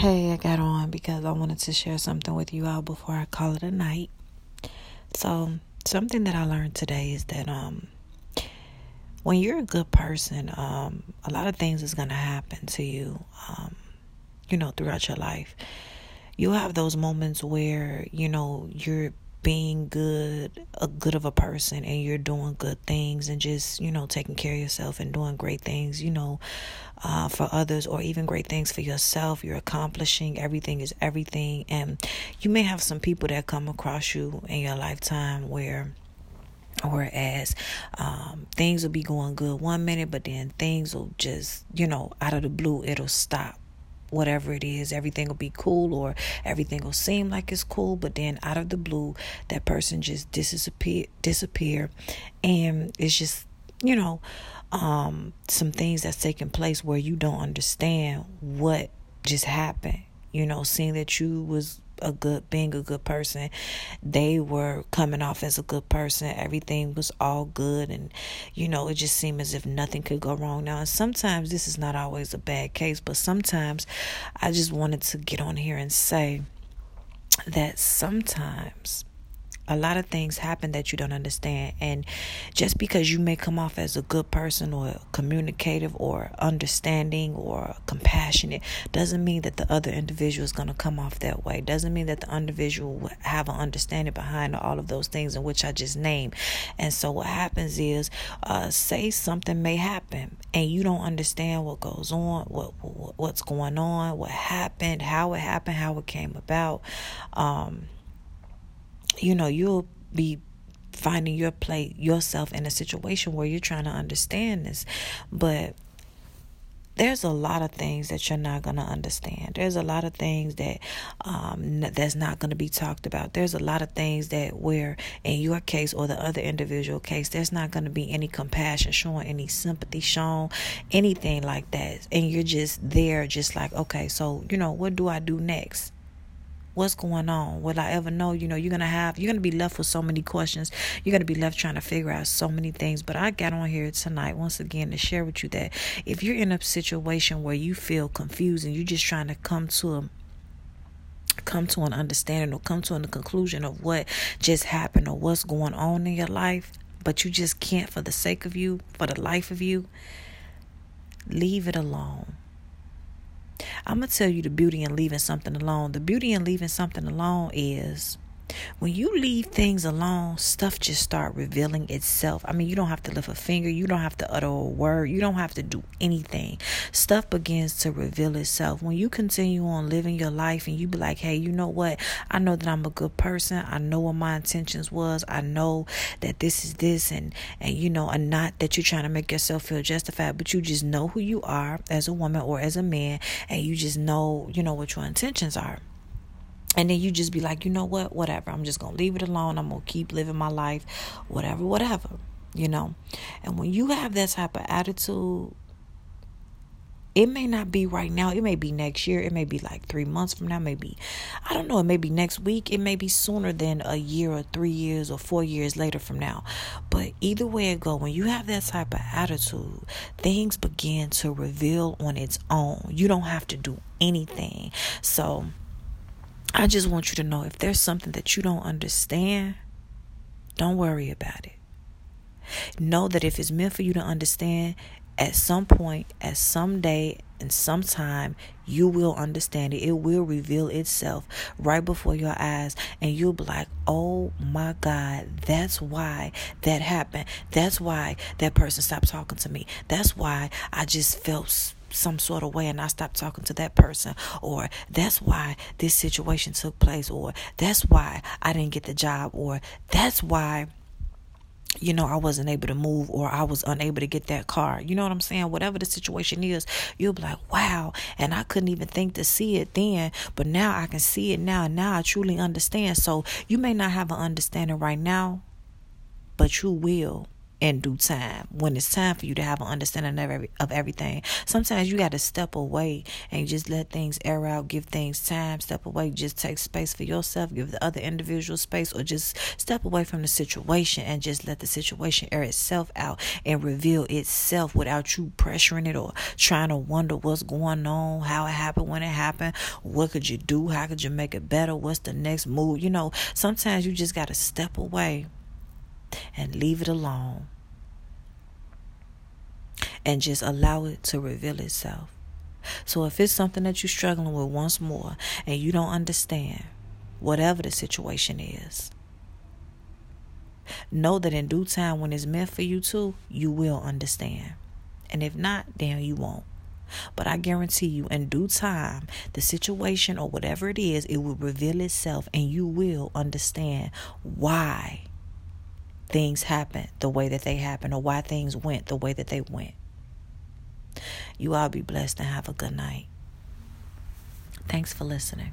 Hey, I got on because I wanted to share something with you all before I call it a night. So, something that I learned today is that um when you're a good person, um a lot of things is going to happen to you um you know throughout your life. You'll have those moments where, you know, you're being good, a good of a person, and you're doing good things and just, you know, taking care of yourself and doing great things, you know, uh, for others or even great things for yourself. You're accomplishing everything is everything. And you may have some people that come across you in your lifetime where whereas um, things will be going good one minute but then things will just you know out of the blue it'll stop whatever it is, everything will be cool or everything will seem like it's cool, but then out of the blue, that person just disappear disappear and it's just, you know, um some things that's taking place where you don't understand what just happened. You know, seeing that you was a good being a good person. They were coming off as a good person. Everything was all good. And you know it just seemed as if nothing could go wrong. Now and sometimes this is not always a bad case but sometimes i just wanted to get on here and say that sometimes a lot of things happen that you don't understand. And just because you may come off as a good person or communicative or understanding or compassionate doesn't mean that the other individual is going to come off that way. Doesn't mean that the individual will have an understanding behind all of those things in which i just named. And so what happens is uh, say something may happen and you don't understand what goes on what, what what's going on what happened how it happened how it came about um, you know, you'll be finding your play yourself in a situation where you're trying to understand this. But there's a lot of things that you're not going to understand. There's a lot of things that um, that's not going to be talked about. There's a lot of things that where in your case or the other individual case, there's not going to be any compassion shown, any sympathy shown, anything like that. And you're just there, just like, okay, so, you know, what do I do next? What's going on? Will i ever know? You know you're gonna have you're gonna be left with so many questions. You're gonna be left trying to figure out so many things. But i got on here tonight once again to share with you that if you're in a situation where you feel confused and you're just trying to come to a come to an understanding or come to a conclusion of what just happened or what's going on in your life but you just can't for the sake of you for the life of you leave it alone I'm going to tell you the beauty in leaving something alone. The beauty in leaving something alone is when you leave things alone, stuff just start revealing itself. I mean, you don't have to lift a finger, you don't have to utter a word, you don't have to do anything. Stuff begins to reveal itself. When you continue on living your life and you be like, "Hey, you know what? I know that I'm a good person. I know what my intentions was. I know that this is this and and you know, and not that you're trying to make yourself feel justified, but you just know who you are as a woman or as a man and you just know, you know what your intentions are." And then you just be like, you know what, whatever. I'm just gonna leave it alone. I'm gonna keep living my life, whatever, whatever. You know, and when you have that type of attitude, it may not be right now. It may be next year. It may be like three months from now. Maybe, I don't know. It may be next week. It may be sooner than a year or three years or four years later from now. But either way it go, when you have that type of attitude, things begin to reveal on its own. You don't have to do anything. So I just want you to know if there's something that you don't understand, don't worry about it. Know that if it's meant for you to understand, at some point, at some day, and some time, you will understand it. It will reveal itself right before your eyes, and you'll be like, oh my God, that's why that happened. That's why that person stopped talking to me. That's why I just felt some sort of way and I stopped talking to that person, or that's why this situation took place, or that's why I didn't get the job, or that's why you know, I wasn't able to move or I was unable to get that car. You know what I'm saying? Whatever the situation is, you'll be like, wow. And I couldn't even think to see it then, but now I can see it now. And now I truly understand. So you may not have an understanding right now, but you will in due time when it's time for you to have an understanding of, every, of everything. Sometimes you got to step away and just let things air out, give things time, step away, just take space for yourself, give the other individual space, or just step away from the situation and just let the situation air itself out and reveal itself without you pressuring it or trying to wonder what's going on, how it happened, when it happened, what could you do, how could you make it better, what's the next move. You know, sometimes you just got to step away and leave it alone and just allow it to reveal itself. So if it's something that you're struggling with once more and you don't understand, whatever the situation is, know that in due time when it's meant for you to, you will understand. And if not, then you won't. But I guarantee you, in due time, the situation or whatever it is, it will reveal itself and you will understand why things happen the way that they happen or why things went the way that they went. You all be blessed and have a good night. Thanks for listening.